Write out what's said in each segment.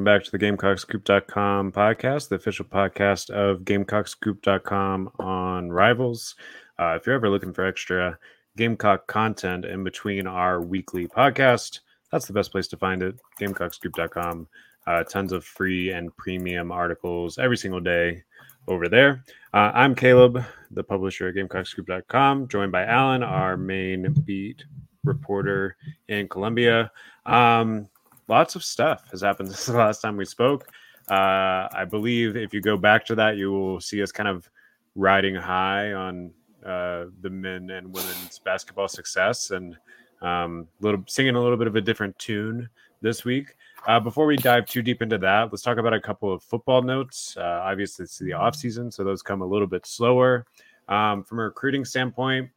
Welcome back to the GamecockScoop.com podcast, the official podcast of GamecockScoop.com on Rivals. Uh, if you're ever looking for extra Gamecock content in between our weekly podcast, that's the best place to find it. GamecockScoop.com. Uh, tons of free and premium articles every single day over there. Uh, I'm Caleb, the publisher at GamecockScoop.com, joined by Alan, our main beat reporter in Columbia. Um, lots of stuff has happened since the last time we spoke. Uh, I believe if you go back to that, you will see us kind of riding high on uh, the men and women's basketball success and um, little singing a little bit of a different tune this week. Uh, before we dive too deep into that, let's talk about a couple of football notes. Uh, obviously, it's the off season, so those come a little bit slower. Um, from a recruiting standpoint,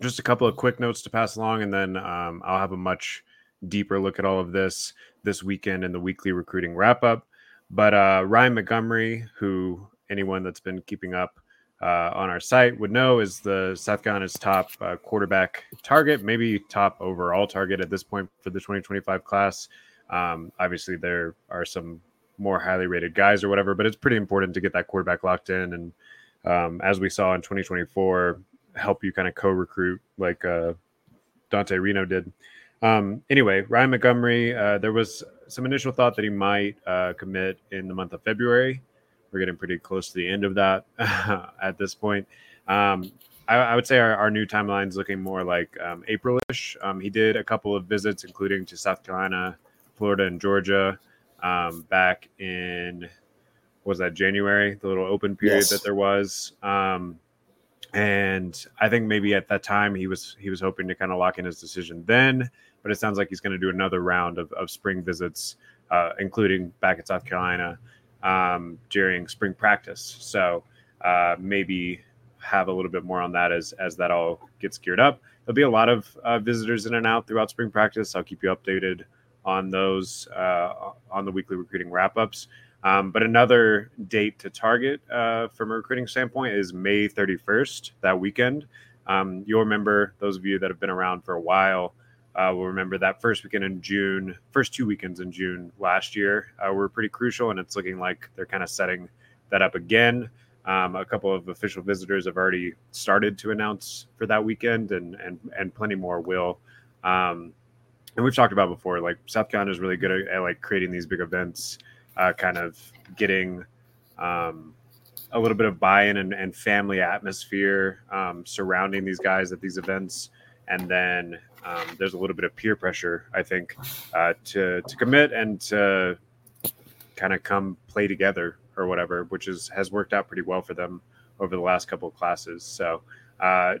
just a couple of quick notes to pass along, and then um, I'll have a much deeper look at all of this this weekend in the weekly recruiting wrap up. But uh, Ryan Montgomery, who anyone that's been keeping up uh, on our site would know is the South Carolina's top uh, quarterback target, maybe top overall target at this point for the 2025 class. Um, obviously, there are some more highly rated guys or whatever, but it's pretty important to get that quarterback locked in. And um, as we saw in 2024, help you kind of co recruit like uh, Dante Reno did. Um, anyway, Ryan Montgomery, uh, there was some initial thought that he might uh, commit in the month of February. We're getting pretty close to the end of that at this point. Um, I, I, would say our, our, new timeline is looking more like um, Aprilish. Um, he did a couple of visits, including to South Carolina, Florida, and Georgia um, back in was that January, the little open period yes. that there was. Um, and I think maybe at that time he was he was hoping to kind of lock in his decision then, but it sounds like he's going to do another round of, of spring visits, uh, including back at South Carolina um, during spring practice. So uh, maybe have a little bit more on that as as that all gets geared up. There'll be a lot of uh, visitors in and out throughout spring practice. I'll keep you updated on those uh, on the weekly recruiting wrap ups. Um, but another date to target uh, from a recruiting standpoint is May 31st, that weekend. Um, you'll remember, those of you that have been around for a while, uh, will remember that first weekend in June, first two weekends in June last year uh, were pretty crucial, and it's looking like they're kind of setting that up again. Um, a couple of official visitors have already started to announce for that weekend, and and and plenty more will. Um, and we've talked about before, like South Carolina is really good at, at like creating these big events, uh, kind of getting um, a little bit of buy-in and, and family atmosphere um, surrounding these guys at these events, and then um, there's a little bit of peer pressure, I think, uh, to to commit and to kind of come play together or whatever, which is has worked out pretty well for them over the last couple of classes. So, uh,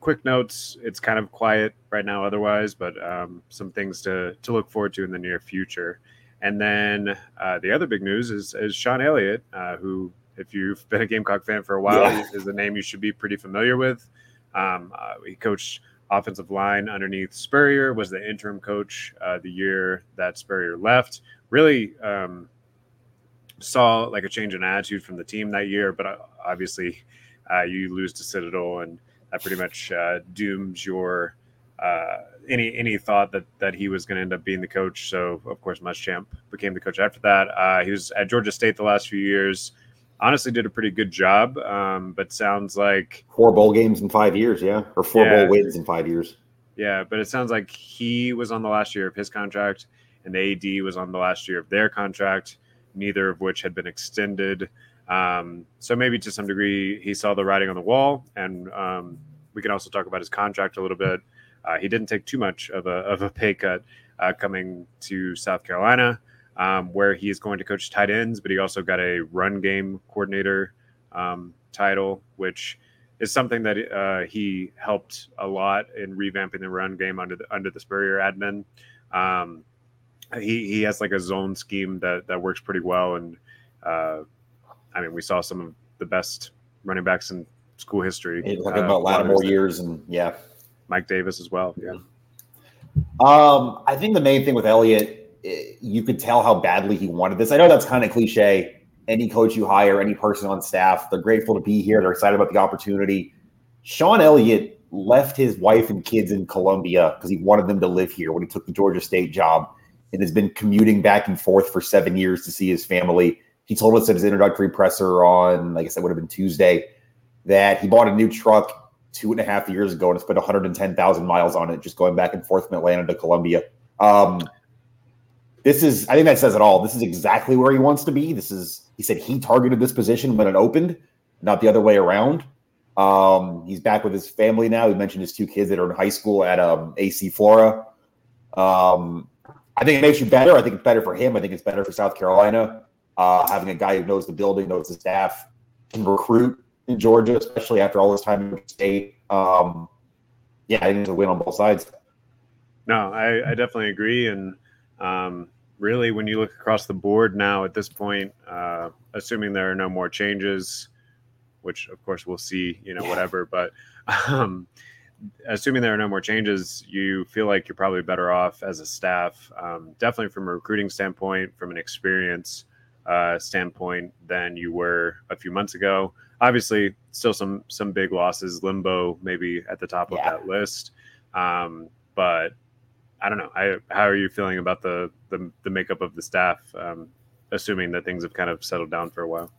quick notes: it's kind of quiet right now, otherwise, but um, some things to to look forward to in the near future. And then uh, the other big news is is Shawn Elliott, uh, who, if you've been a Gamecock fan for a while, yeah. is a name you should be pretty familiar with. Um, uh, he coached offensive line underneath Spurrier, was the interim coach uh, the year that Spurrier left. Really um, saw like a change in attitude from the team that year, but uh, obviously uh, you lose to Citadel, and that pretty much uh, dooms your uh, any any thought that that he was going to end up being the coach. So of course, Muschamp became the coach after that. Uh, he was at Georgia State the last few years. Honestly, did a pretty good job, um, but sounds like four bowl games in five years, yeah, or four yeah. bowl wins in five years. Yeah, but it sounds like he was on the last year of his contract, and the AD was on the last year of their contract neither of which had been extended. Um, so maybe to some degree he saw the writing on the wall, and um, we can also talk about his contract a little bit. Uh, he didn't take too much of a, of a pay cut uh, coming to South Carolina, um, where he is going to coach tight ends, but he also got a run game coordinator um, title, which is something that uh, he helped a lot in revamping the run game under the under the Spurrier admin. Um, he he has like a zone scheme that that works pretty well, and uh, I mean we saw some of the best running backs in school history. Hey, talking uh, about Lattimore years and yeah, Mike Davis as well. Yeah. Um, I think the main thing with Elliott, eh, you could tell how badly he wanted this. I know that's kind of cliche. Any coach you hire, any person on staff, they're grateful to be here. They're excited about the opportunity. Shawn Elliott left his wife and kids in Columbia because he wanted them to live here when he took the Georgia State job and has been commuting back and forth for seven years to see his family. He told us at his introductory presser on, I guess that would have been Tuesday, that he bought a new truck two and a half years ago and spent 110,000 miles on it, just going back and forth from Atlanta to Columbia. Um, this is, I think that says it all. This is exactly where he wants to be. This is, he said he targeted this position when it opened, not the other way around. Um, he's back with his family now. He mentioned his two kids that are in high school at um, AC Flora. Um, I think it makes you better. I think it's better for him. I think it's better for South Carolina. Uh, having a guy who knows the building, knows the staff, can recruit in Georgia, especially after all this time in state. Um, yeah, I think it's a win on both sides. No, I, I definitely agree. And um, really, when you look across the board now at this point, uh, assuming there are no more changes, which of course we'll see, you know, whatever, but um, assuming there are no more changes, you feel like you're probably better off as a staff, um, definitely from a recruiting standpoint, from an experience uh, standpoint than you were a few months ago. Obviously, still some some big losses. Lembo maybe at the top yeah. of that list, um, but I don't know. I, how are you feeling about the the, the makeup of the staff, um, assuming that things have kind of settled down for a while?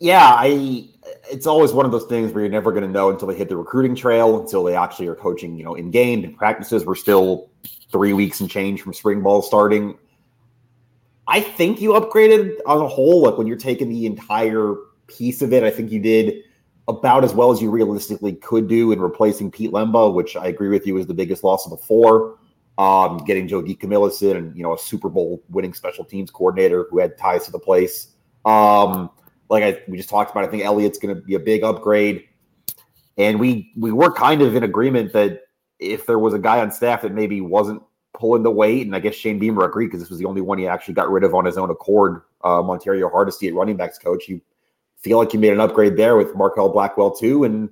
Yeah, I. It's always one of those things where you're never going to know until they hit the recruiting trail, until they actually are coaching, you know, in game and practices. We're still three weeks and change from spring ball starting. I think you upgraded on a whole. Like when you're taking the entire piece of it, I think you did about as well as you realistically could do in replacing Pete Lembo, which I agree with you is the biggest loss of the four. Um, getting Joe and you know, a Super Bowl winning special teams coordinator who had ties to the place. Um, like I, we just talked about, I think Elliott's going to be a big upgrade, and we we were kind of in agreement that if there was a guy on staff that maybe wasn't pulling the weight, and I guess Shane Beamer agreed because this was the only one he actually got rid of on his own accord. Uh, Montario Hardesty at running backs coach. You feel like you made an upgrade there with Marquel Blackwell too, and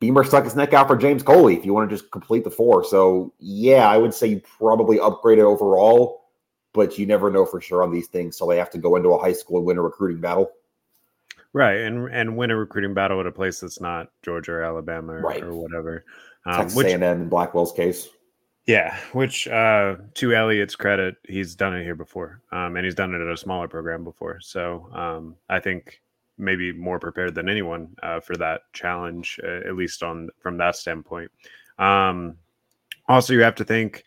Beamer stuck his neck out for James Coley if you want to just complete the four. So yeah, I would say you probably upgraded overall, but you never know for sure on these things. So they have to go into a high school and win a recruiting battle. Right, and and win a recruiting battle at a place that's not Georgia or Alabama or, right. or whatever. Um, Texas which, A&M in Blackwell's case. Yeah, which uh, to Elliott's credit, he's done it here before, um, and he's done it at a smaller program before. So um, I think maybe more prepared than anyone uh, for that challenge, uh, at least on from that standpoint. Um, also, you have to think.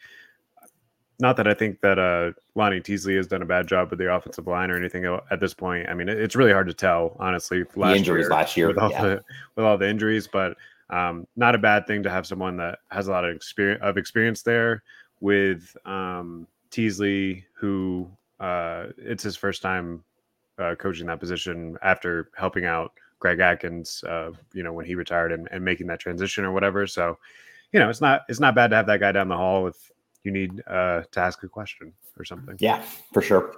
Not that I think that uh, Lonnie Teasley has done a bad job with the offensive line or anything at this point. I mean, it's really hard to tell, honestly. Last the injuries year, last year with all, yeah. the, with all the injuries, but um, not a bad thing to have someone that has a lot of experience of experience there with um, Teasley, who uh, it's his first time uh, coaching that position after helping out Greg Adkins, uh, you know, when he retired and, and, making that transition or whatever. So, you know, it's not it's not bad to have that guy down the hall if you need uh, to ask a question or something. Yeah, for sure.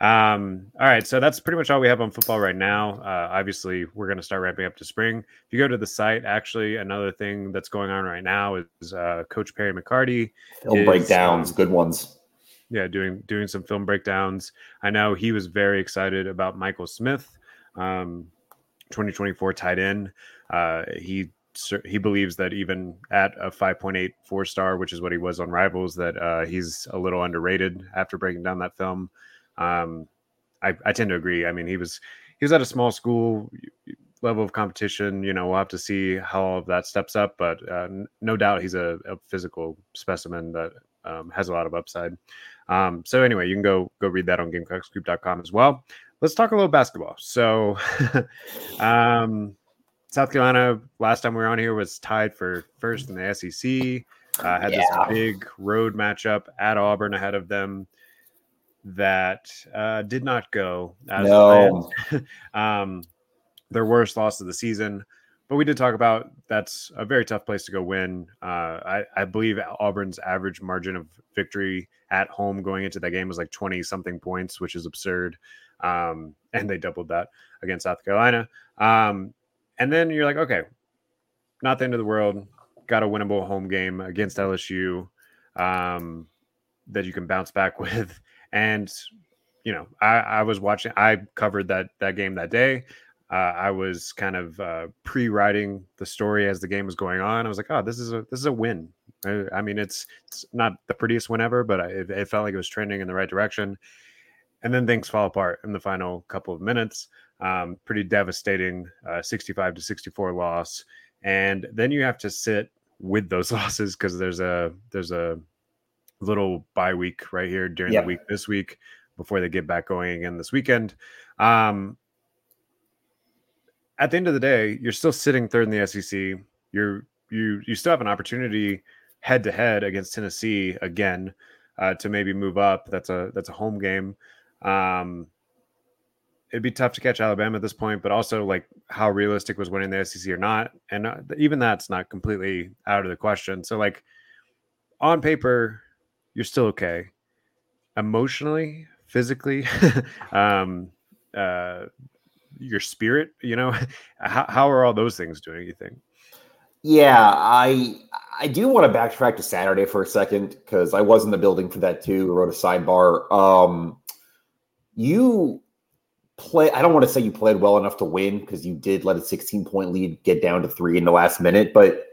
Um, all right, so that's pretty much all we have on football right now. Uh, obviously, we're going to start ramping up to spring. If you go to the site, actually, another thing that's going on right now is uh, Coach Perry McCarty breakdowns, um, good ones. Yeah, doing doing some film breakdowns. I know he was very excited about Michael Smith, um, 2024 tight end. Uh, he he believes that even at a 5.8 four star, which is what he was on Rivals, that uh, he's a little underrated after breaking down that film. Um, I, I tend to agree. I mean, he was he was at a small school level of competition. You know, we'll have to see how all of that steps up, but uh, no doubt he's a, a physical specimen that um, has a lot of upside. Um, so anyway, you can go go read that on GamecockScoop.com as well. Let's talk a little basketball. So, um, South Carolina last time we were on here was tied for first in the SEC. Uh, had yeah. this big road matchup at Auburn ahead of them that uh, did not go as no. planned. um, their worst loss of the season. But we did talk about that's a very tough place to go win. Uh, I, I, believe Auburn's average margin of victory at home going into that game was like 20 something points, which is absurd. Um, and they doubled that against South Carolina. Um, and then you're like, okay, not the end of the world. Got a winnable home game against LSU um, that you can bounce back with. And you know, I, I was watching. I covered that that game that day. Uh, I was kind of uh, pre-writing the story as the game was going on. I was like, "Oh, this is a this is a win. I, I mean, it's it's not the prettiest win ever, but it, it felt like it was trending in the right direction. And then things fall apart in the final couple of minutes. Um, pretty devastating, uh, 65 to 64 loss, and then you have to sit with those losses because there's a there's a little bye week right here during yep. the week this week before they get back going again this weekend. Um, at the end of the day, you're still sitting third in the SEC. You're you you still have an opportunity head to head against Tennessee again uh, to maybe move up. That's a that's a home game. Um, it'd be tough to catch Alabama at this point, but also like how realistic was winning the SEC or not, and uh, even that's not completely out of the question. So like on paper, you're still okay. Emotionally, physically, um, uh, your spirit, you know, how, how are all those things doing? You think? Yeah, I I do want to backtrack to Saturday for a second because I was in the building for that too. Wrote a sidebar. Um, you play. I don't want to say you played well enough to win because you did let a 16 point lead get down to three in the last minute, but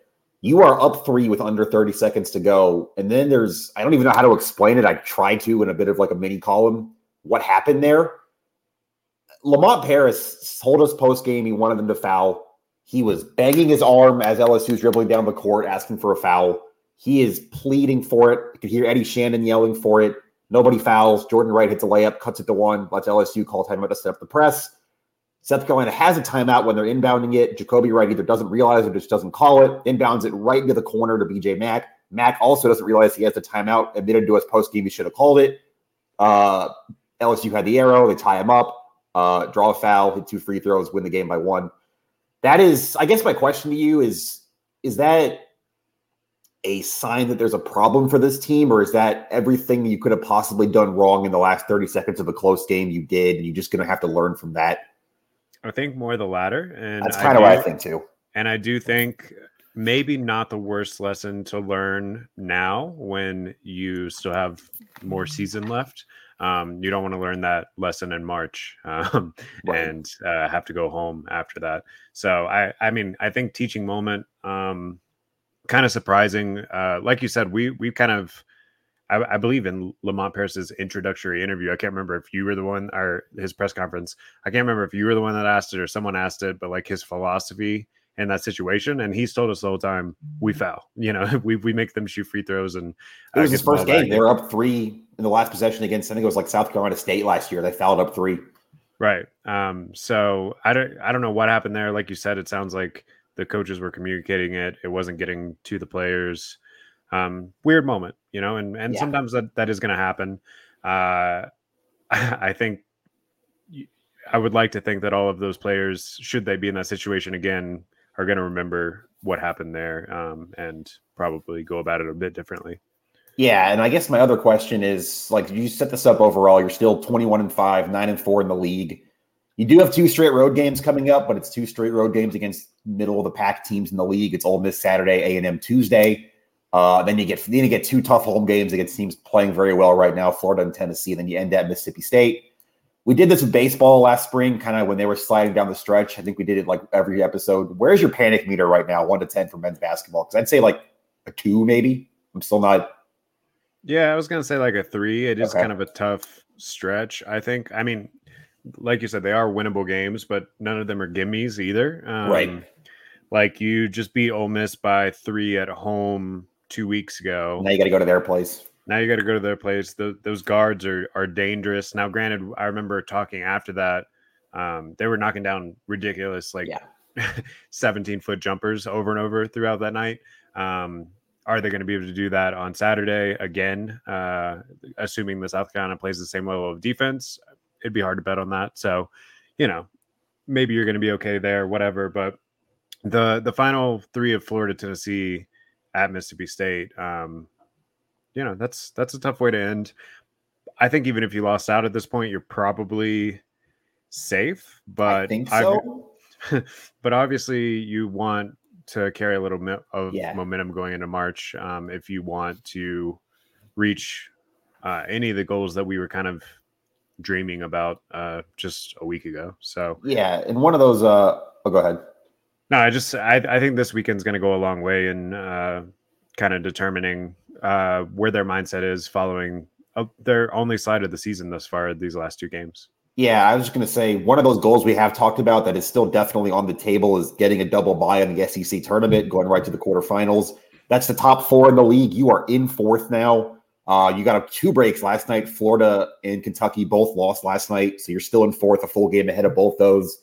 you are up three with under 30 seconds to go. And then there's, I don't even know how to explain it. I tried to in a bit of like a mini column. What happened there? Lamont Paris told us post game he wanted them to foul. He was banging his arm as LSU's dribbling down the court, asking for a foul. He is pleading for it. You could hear Eddie Shannon yelling for it. Nobody fouls. Jordan Wright hits a layup, cuts it to one, lets LSU call timeout to set up the press. South Carolina has a timeout when they're inbounding it. Jacobi Wright either doesn't realize or just doesn't call it, inbounds it right into the corner to BJ Mack. Mack also doesn't realize he has the timeout, admitted to us post game he should have called it. Uh, LSU had the arrow, they tie him up, uh, draw a foul, hit two free throws, win the game by one. That is, I guess my question to you is is that a sign that there's a problem for this team, or is that everything you could have possibly done wrong in the last 30 seconds of a close game you did, and you're just going to have to learn from that? I think more the latter, and that's kind of what I think too. And I do think maybe not the worst lesson to learn now when you still have more season left. Um, you don't want to learn that lesson in March um, right. and uh, have to go home after that. So I, I mean, I think teaching moment, um, kind of surprising. Uh, like you said, we we kind of I, I, believe in Lamont Paris's introductory interview. I can't remember if you were the one or his press conference. I can't remember if you were the one that asked it or someone asked it, but like his philosophy in that situation. And he's told us the whole time we mm-hmm. foul. You know, we we make them shoot free throws. And it was his first game. They were up three in the last possession against. I think it was like South Carolina State last year. They fouled up three. Right. Um. So I don't. I don't know what happened there. Like you said, it sounds like the coaches were communicating it. It wasn't getting to the players um, weird moment, you know, and and yeah. sometimes that that is going to happen. Uh, I think I would like to think that all of those players, should they be in that situation again, are going to remember what happened there um, and probably go about it a bit differently. Yeah, and I guess my other question is like you set this up overall, you're still 21 and 5, 9 and 4 in the league. You do have two straight road games coming up, but it's two straight road games against middle of the pack teams in the league. It's Ole Miss Saturday, A&M Tuesday. Uh, then you get then you get two tough home games against teams playing very well right now, Florida and Tennessee. Then you end at Mississippi State. We did this with baseball last spring, kind of when they were sliding down the stretch. I think we did it like every episode. Where's your panic meter right now, one to ten for men's basketball? Because I'd say like a two, maybe. I'm still not. Yeah, I was gonna say like a three. It is okay. kind of a tough stretch. I think. I mean, like you said, they are winnable games, but none of them are gimmies either. Um, right. Like you just beat Ole Miss by three at home two weeks ago. Now you got to go to their place. Now you got to go to their place. The, those guards are are dangerous. Now, granted, I remember talking after that. Um, they were knocking down ridiculous, like yeah. 17 foot jumpers over and over throughout that night. Um, are they going to be able to do that on Saturday again? Uh, assuming the South Carolina plays the same level of defense, it'd be hard to bet on that. So, you know, maybe you're going to be okay there, whatever. But the the final three of Florida Tennessee at Mississippi State. Um, you know, that's that's a tough way to end. I think even if you lost out at this point, you're probably safe. But I think so. but obviously, you want to carry a little bit of yeah. momentum going into March um, if you want to reach uh, any of the goals that we were kind of dreaming about uh, just a week ago. So yeah, and one of those. Uh, oh, go ahead. No, I just I, I think this weekend's going to go a long way in uh, kind of determining uh, where their mindset is following uh, their only side of the season thus far these last two games. Yeah, I was just going to say one of those goals we have talked about that is still definitely on the table is getting a double bye in the SEC tournament, going right to the quarterfinals. That's the top four in the league. You are in fourth now. Uh, you got two breaks last night. Florida and Kentucky both lost last night, so you're still in fourth, a full game ahead of both those.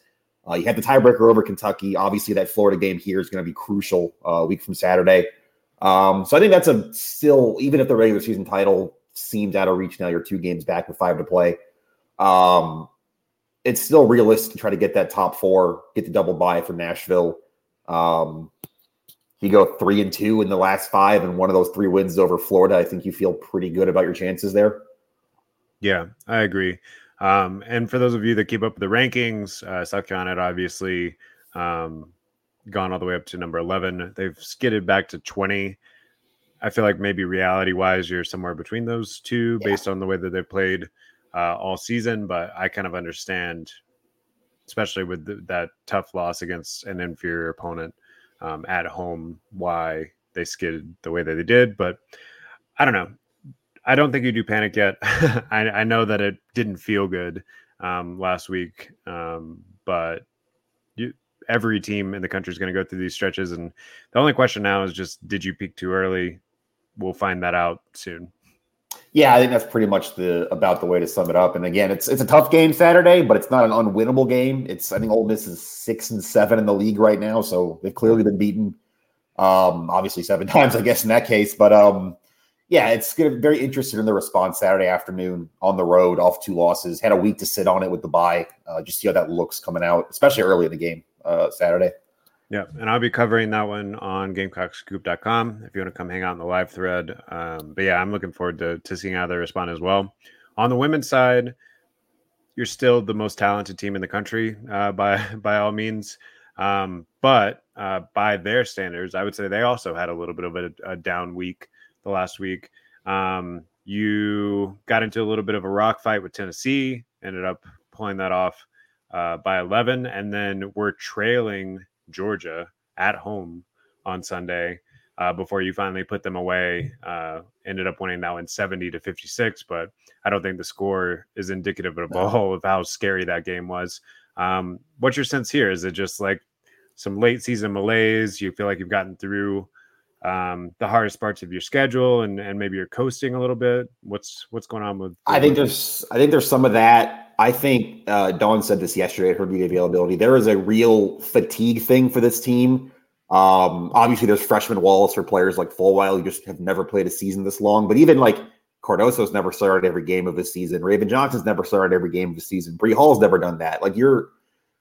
Uh, you had the tiebreaker over Kentucky. Obviously, that Florida game here is going to be crucial uh, week from Saturday. Um, so I think that's a still, even if the regular season title seems out of reach now, you're two games back with five to play. Um, it's still realistic to try to get that top four, get the double bye from Nashville. Um, you go three and two in the last five, and one of those three wins over Florida. I think you feel pretty good about your chances there. Yeah, I agree. Um, and for those of you that keep up with the rankings, uh, South Carolina obviously um, gone all the way up to number 11. They've skidded back to 20. I feel like maybe reality wise, you're somewhere between those two yeah. based on the way that they've played uh, all season. But I kind of understand, especially with the, that tough loss against an inferior opponent um, at home, why they skidded the way that they did. But I don't know. I don't think you do panic yet. I, I, know that it didn't feel good um, last week, um, but you, every team in the country is going to go through these stretches, and the only question now is just, did you peak too early? We'll find that out soon. Yeah, I think that's pretty much the about the way to sum it up. And again, it's it's a tough game Saturday, but it's not an unwinnable game. It's I think Ole Miss is six and seven in the league right now, so they've clearly been beaten. Um, obviously seven times, I guess, in that case. But um, yeah, it's to be very interested in the response Saturday afternoon on the road, off two losses. Had a week to sit on it with the bye. Uh, just see how that looks coming out, especially early in the game uh, Saturday. Yeah, and I'll be covering that one on GamecockScoop.com if you want to come hang out in the live thread. Um, but yeah, I'm looking forward to, to seeing how they respond as well. On the women's side, you're still the most talented team in the country uh, by by all means. Um, but uh, by their standards, I would say they also had a little bit of a, a down week the last week. Um, you got into a little bit of a rock fight with Tennessee, ended up pulling that off uh, by 11, and then we're trailing Georgia at home on Sunday uh, before you finally put them away. Uh, ended up winning that one 70 to 56, but I don't think the score is indicative at all of how scary that game was. Um, what's your sense here? Is it just like some late season malaise? You feel like you've gotten through um, the hardest parts of your schedule and, and maybe you're coasting a little bit? What's what's going on with? I think there's I think there's some of that. I think uh, Dawn said this yesterday at her media availability. There is a real fatigue thing for this team. Um, obviously, there's freshman walls for players like Fulwiley who just have never played a season this long. But even like Cardoso's never started every game of the season. Raven Johnson's never started every game of the season. Bree Hall's never done that. Like you're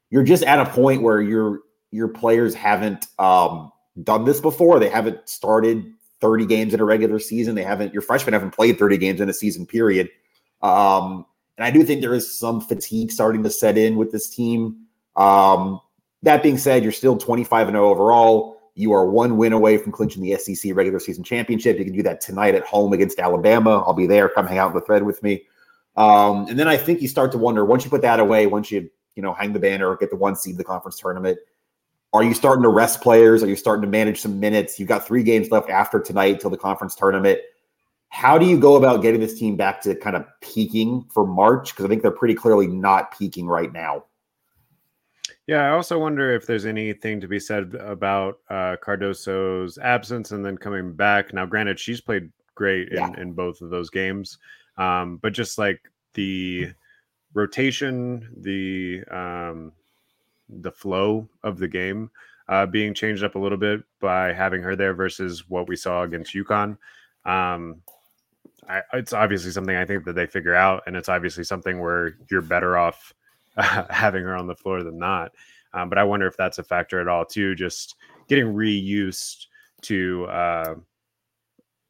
you're just at a point where your your players haven't um, done this before. They haven't started 30 games in a regular season. They haven't, your freshmen haven't played 30 games in a season period. Um, and I do think there is some fatigue starting to set in with this team. Um, that being said, you're still 25 and 0 overall. You are one win away from clinching the SEC regular season championship. You can do that tonight at home against Alabama. I'll be there. Come hang out in the thread with me. Um, and then I think you start to wonder once you put that away, once you you know hang the banner get the one seed in the conference tournament, are you starting to rest players? Are you starting to manage some minutes? You've got three games left after tonight till the conference tournament. How do you go about getting this team back to kind of peaking for March? Because I think they're pretty clearly not peaking right now. Yeah, I also wonder if there's anything to be said about uh, Cardoso's absence and then coming back. Now, granted, she's played great in, yeah. in both of those games, um, but just like the rotation, the um, the flow of the game uh, being changed up a little bit by having her there versus what we saw against UConn. Um, I, it's obviously something I think that they figure out, and it's obviously something where you're better off uh, having her on the floor than not. Um, but I wonder if that's a factor at all too. Just getting reused to uh,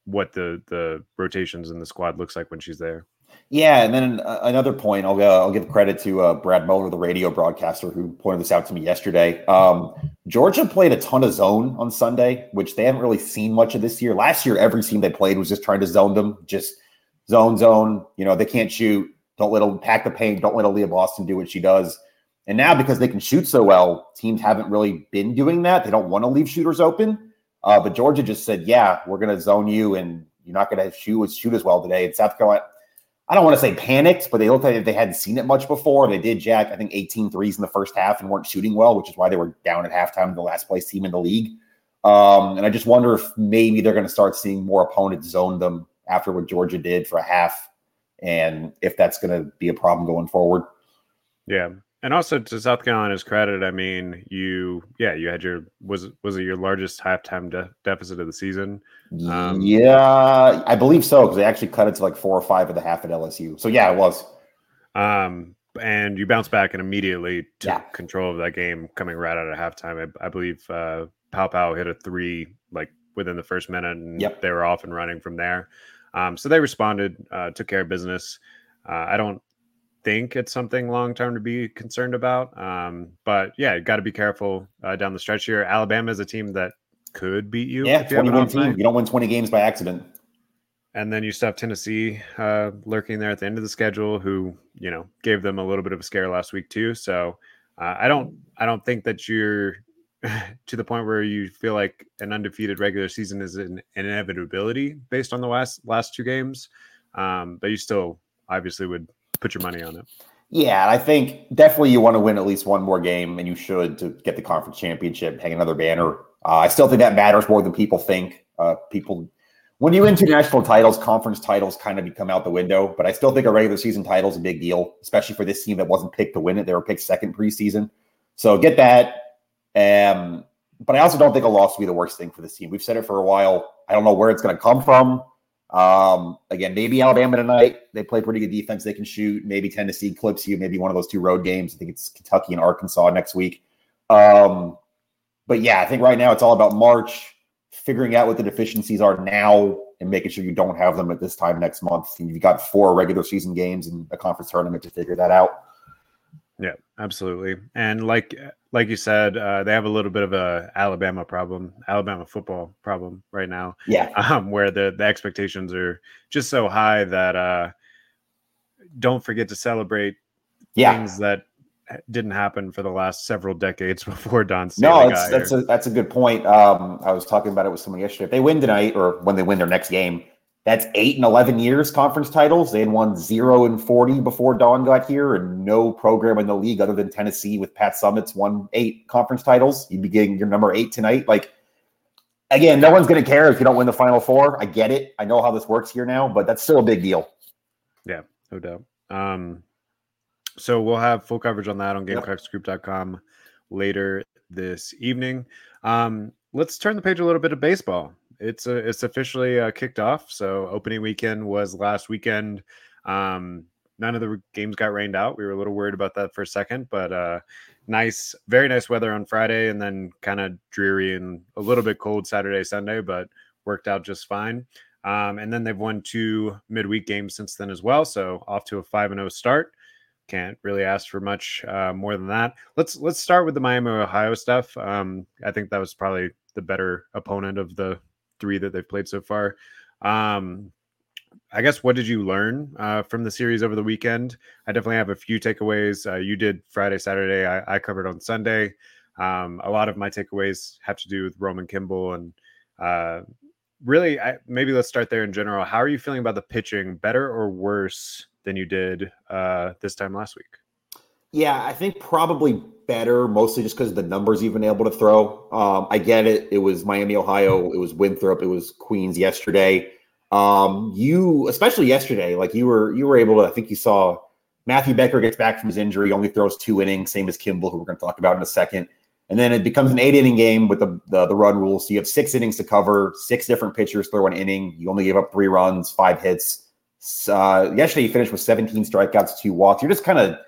what the the rotations in the squad looks like when she's there. Yeah, and then uh, another point, I'll uh, I'll give credit to uh, Brad Mueller, the radio broadcaster, who pointed this out to me yesterday. Um, Georgia played a ton of zone on Sunday, which they haven't really seen much of this year. Last year, every team they played was just trying to zone them, just zone, zone. You know, they can't shoot. Don't let them pack the paint. Don't let Aaliyah Boston do what she does. And now, because they can shoot so well, teams haven't really been doing that. They don't want to leave shooters open. Uh, but Georgia just said, "Yeah, we're going to zone you, and you're not going to shoot shoot as well today." And South Carolina, I don't want to say panicked, but they looked like they hadn't seen it much before. They did jack, I think, 18 threes in the first half and weren't shooting well, which is why they were down at halftime, the last place team in the league. Um, and I just wonder if maybe they're going to start seeing more opponents zone them after what Georgia did for a half, and if that's going to be a problem going forward. Yeah, and also to South Carolina's credit, I mean, you yeah, you had your was was it your largest halftime de- deficit of the season? Um, yeah, I believe so because they actually cut it to like four or five at the half at LSU. So yeah, it was. Um, and you bounced back and immediately took Yeah. control of that game coming right out of halftime. I, I believe uh, Paopao hit a three like within the first minute, and Yep. they were off and running from there. Um, so they responded, uh, took care of business. Uh, I don't think it's something long term to be concerned about, um, but yeah, you got to be careful uh, down the stretch here. Alabama is a team that could beat you. Yeah, if you have an 21 team. You don't win 20 games by accident. And then you still have Tennessee uh, lurking there at the end of the schedule, who you know gave them a little bit of a scare last week too. So uh, I don't, I don't think that you're to the point where you feel like an undefeated regular season is an, an inevitability based on the last last two games. Um, but you still obviously would put your money on it. Yeah, I think definitely you want to win at least one more game, and you should to get the conference championship, hang another banner. Uh, I still think that matters more than people think. Uh, people, when you win two national titles, conference titles kind of become out the window. But I still think a regular season title is a big deal, especially for this team that wasn't picked to win it. They were picked second preseason, so get that. Um, but I also don't think a loss will be the worst thing for this team. We've said it for a while. I don't know where it's going to come from. Um, again, maybe Alabama tonight. They play pretty good defense. They can shoot. Maybe Tennessee clips you. Maybe one of those two road games. I think it's Kentucky and Arkansas next week. Um, but yeah, I think right now it's all about March, figuring out what the deficiencies are now and making sure you don't have them at this time next month. And you've got four regular season games and a conference tournament to figure that out. Yeah, absolutely. And like like you said, uh, they have a little bit of a Alabama problem, Alabama football problem right now. Yeah. um, where the the expectations are just so high that uh, don't forget to celebrate Yeah. things that didn't happen for the last several decades before Dawn Staley No, that's that's here. a that's a good point. Um, I was talking about it with someone yesterday. If they win tonight, or when they win their next game, that's eight and eleven years conference titles. They had won zero and forty before Dawn got here, and no program in the league other than Tennessee with Pat Summitt's won eight conference titles. You'd be getting your number eight tonight. Like again, no one's going to care if you don't win the Final Four. I get it. I know how this works here now, but that's still a big deal. Yeah, no doubt. Um, so we'll have full coverage on that on. GamecockScoop.com later this evening. Um, let's turn the page a little bit of baseball. It's uh, it's officially uh, kicked off. So opening weekend was last weekend. Um, none of the games got rained out. We were a little worried about that for a second, but uh, nice, very nice weather on Friday, and then kind of dreary and a little bit cold Saturday, Sunday, but worked out just fine. Um, and then they've won two midweek games since then as well. So off to a five and zero start. Can't really ask for much uh, more than that. Let's let's start with the Miami Ohio stuff. Um, I think that was probably the better opponent of the three that they've played so far. Um, I guess what did you learn uh, from the series over the weekend? I definitely have a few takeaways. Uh, you did Friday, Saturday. I, I covered on Sunday. Um, a lot of my takeaways have to do with Roman Kimball and uh, really, I, maybe let's start there in general. How are you feeling about the pitching? Better or worse than you did uh, this time last week? Yeah, I think probably better, mostly just because the numbers you've been able to throw. Um, I get it. It was Miami, Ohio. It was Winthrop. It was Queens yesterday. Um, you, especially yesterday, like you were, you were able to. I think you saw Matthew Becker gets back from his injury, only throws two innings, same as Kimball, who we're going to talk about in a second. And then it becomes an eight inning game with the, the the run rule. So you have six innings to cover, six different pitchers throw an inning. You only gave up three runs, five hits. Uh, yesterday you finished with 17 strikeouts, two walks. You're just kind of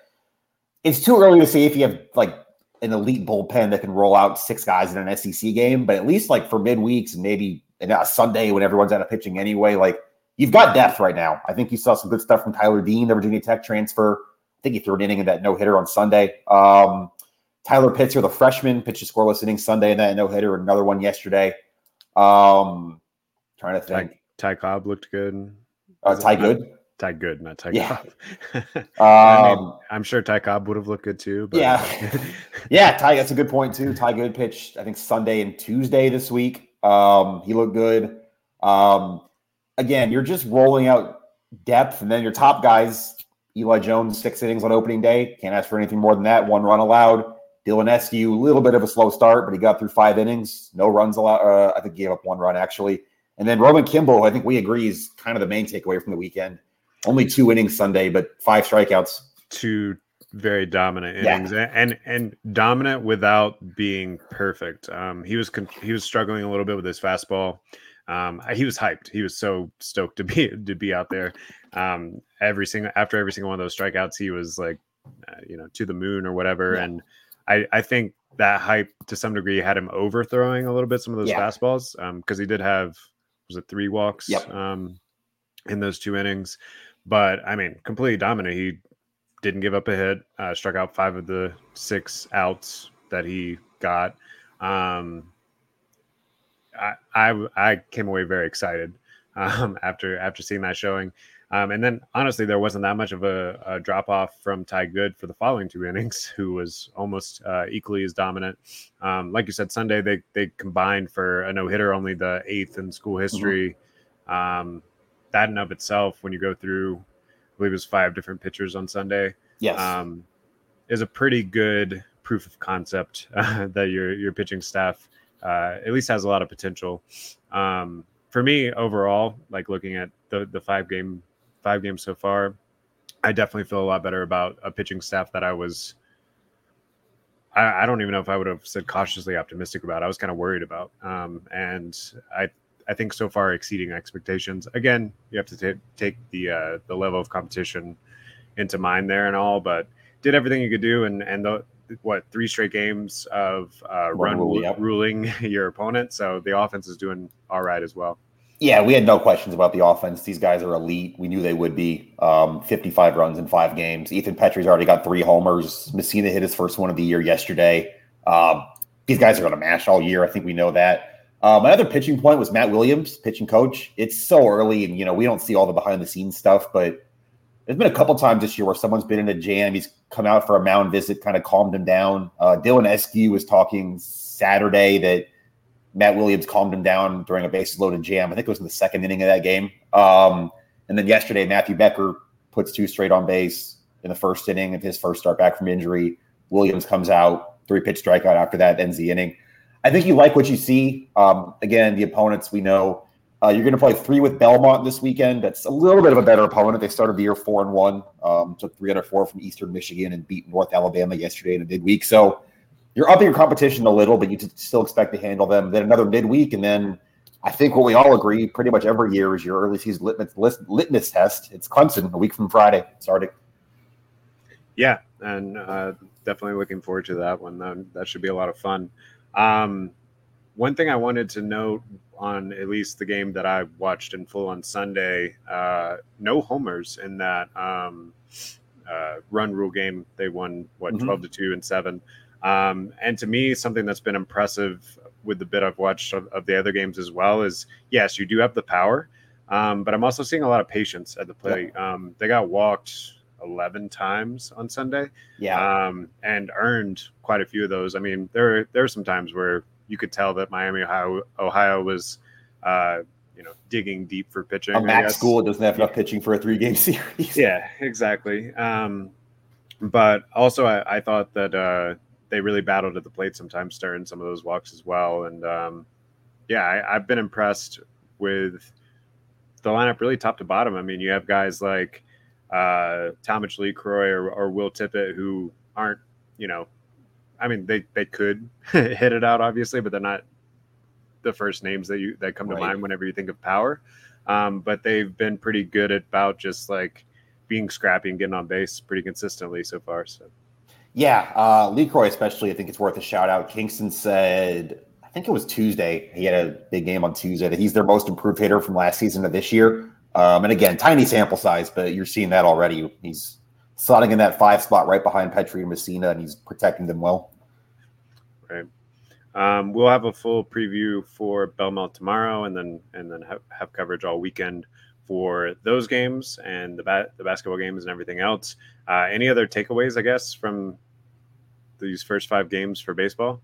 it's too early to say if you have like an elite bullpen that can roll out six guys in an SEC game, but at least like for midweeks and maybe and a Sunday when everyone's out of pitching anyway, like you've got depth right now. I think you saw some good stuff from Tyler Dean, the Virginia Tech transfer. I think he threw an inning in that no hitter on Sunday. Um, Tyler Pitzer, the freshman, pitched a scoreless inning Sunday in that no hitter, another one yesterday. Um, trying to think. Ty, Ty Cobb looked good. Uh, Ty Good. Ty Good, not Ty Yeah. Cobb. I mean, Um, I'm sure Ty Cobb would have looked good too. But Yeah. Yeah, Ty, that's a good point too. Ty Good pitched, I think, Sunday and Tuesday this week. Um, he looked good. Um, again, you're just rolling out depth, and then your top guys, Eli Jones, six innings on opening day. Can't ask for anything more than that. One run allowed. Dylan Eskew, a little bit of a slow start, but he got through five innings. No runs allowed. Uh, I think he gave up one run actually. And then Roman Kimball, I think we agree is kind of the main takeaway from the weekend. Only two innings Sunday, but five strikeouts. Two very dominant innings yeah. and and dominant without being perfect. Um, he was con- he was struggling a little bit with his fastball. Um, he was hyped. He was so stoked to be to be out there. Um, every single after every single one of those strikeouts, he was like, uh, you know, to the moon or whatever. Yeah. And I I think that hype to some degree had him overthrowing a little bit some of those yeah. fastballs because um, he did have was it three walks yep. um, in those two innings. But I mean, completely dominant. He didn't give up a hit, uh, struck out five of the six outs that he got. Um, I, I, I came away very excited um, after after seeing that showing. Um, and then honestly, there wasn't that much of a, a, drop off from Ty Good for the following two innings, who was almost uh, equally as dominant. Um, like you said, Sunday they they combined for a no hitter, only the eighth in school mm-hmm. history. Mm-hmm. That in of itself, when you go through I believe it was five different pitchers on Sunday. Yes, um, is a pretty good proof of concept uh, that your your pitching staff uh, at least has a lot of potential. Um, for me, overall, like looking at the the five game five games so far, I definitely feel a lot better about a pitching staff that I was. I, I don't even know if I would have said cautiously optimistic about. I was kind of worried about, um, and I I think so far exceeding expectations. Again, you have to t- take the uh, the level of competition into mind there and all, but did everything you could do, and and the what three straight games of uh, run rule, yep. ruling your opponent. So the offense is doing all right as well. Yeah, we had no questions about the offense. These guys are elite. We knew they would be. Um, 55 runs in five games. Ethan Petry's already got three homers. Messina hit his first one of the year yesterday. Um, these guys are going to mash all year. I think we know that. Uh, my other pitching point was Matt Williams, pitching coach. It's so early, and you know we don't see all the behind the scenes stuff, but there's been a couple times this year where someone's been in a jam. He's come out for a mound visit, kind of calmed him down. Uh, Dylan Eskew was talking Saturday that Matt Williams calmed him down during a bases loaded jam. I think it was in the second inning of that game. Um, and then yesterday, Matthew Becker puts two straight on base in the first inning of his first start back from injury. Williams comes out, three pitch strikeout after that, ends the inning. I think you like what you see. Um, again, the opponents we know uh, you're going to play three with Belmont this weekend. That's a little bit of a better opponent. They started the year four and one, um, took three out of four from Eastern Michigan and beat North Alabama yesterday in a midweek. So you're upping your competition a little, but you still expect to handle them. Then another midweek, and then I think what we all agree pretty much every year is your early season litmus, litmus test. It's Clemson a week from Friday. Starting. Yeah, and uh, definitely looking forward to that one. That, that should be a lot of fun. Um, one thing I wanted to note on at least the game that I watched in full on Sunday, uh, no homers in that um, uh, run rule game. They won what mm-hmm. twelve to two and seven. Um, and to me, something that's been impressive with the bit I've watched of, of the other games as well is yes, you do have the power, um, but I'm also seeing a lot of patience at the plate. Yeah. Um, they got walked 11 times on Sunday. Yeah. Um, and earned quite a few of those. I mean, there there are some times where you could tell that Miami, Ohio, Ohio was, uh, you know, digging deep for pitching. A MAC school doesn't have enough pitching for a three game series. Yeah, exactly. Um, but also, I, I thought that uh, they really battled at the plate sometimes during some of those walks as well. And um, yeah, I, I've been impressed with the lineup really top to bottom. I mean, you have guys like uh, Talmadge LeCroy or, or Will Tippett who aren't, you know, I mean, they, they could hit it out obviously, but they're not the first names that you that come to right. mind whenever you think of power. Um, but they've been pretty good at about just like being scrappy and getting on base pretty consistently so far. So, yeah, uh, LeCroy especially, I think it's worth a shout out. Kingston said, I think it was Tuesday. He had a big game on Tuesday that he's their most improved hitter from last season to this year. Um, and again, tiny sample size, but you're seeing that already. He's slotting in that five spot right behind Petry and Messina, and he's protecting them well. Right. Um, we'll have a full preview for Belmont tomorrow, and then and then have, have coverage all weekend for those games and the ba- the basketball games and everything else. Uh, any other takeaways, I guess, from these first five games for baseball?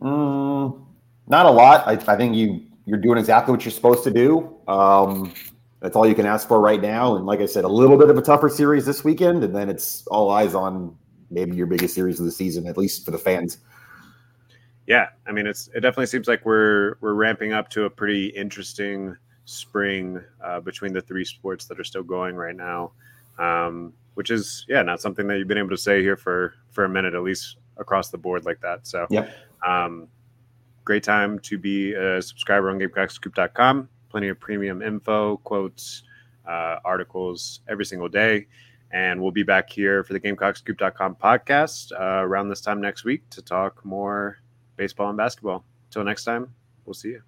Mm, not a lot. I, I think you you're doing exactly what you're supposed to do. Um, that's all you can ask for right now. And like I said, a little bit of a tougher series this weekend, and then it's all eyes on maybe your biggest series of the season, at least for the fans. Yeah, I mean, it's it definitely seems like we're we're ramping up to a pretty interesting spring uh, between the three sports that are still going right now, um, which is yeah, not something that you've been able to say here for for a minute at least across the board like that. So, yep. Um, great time to be a subscriber on GamecockScoop.com. Plenty of premium info, quotes, uh, articles every single day. And we'll be back here for the GamecockScoop.com podcast uh, around this time next week to talk more baseball and basketball. Till next time, we'll see you.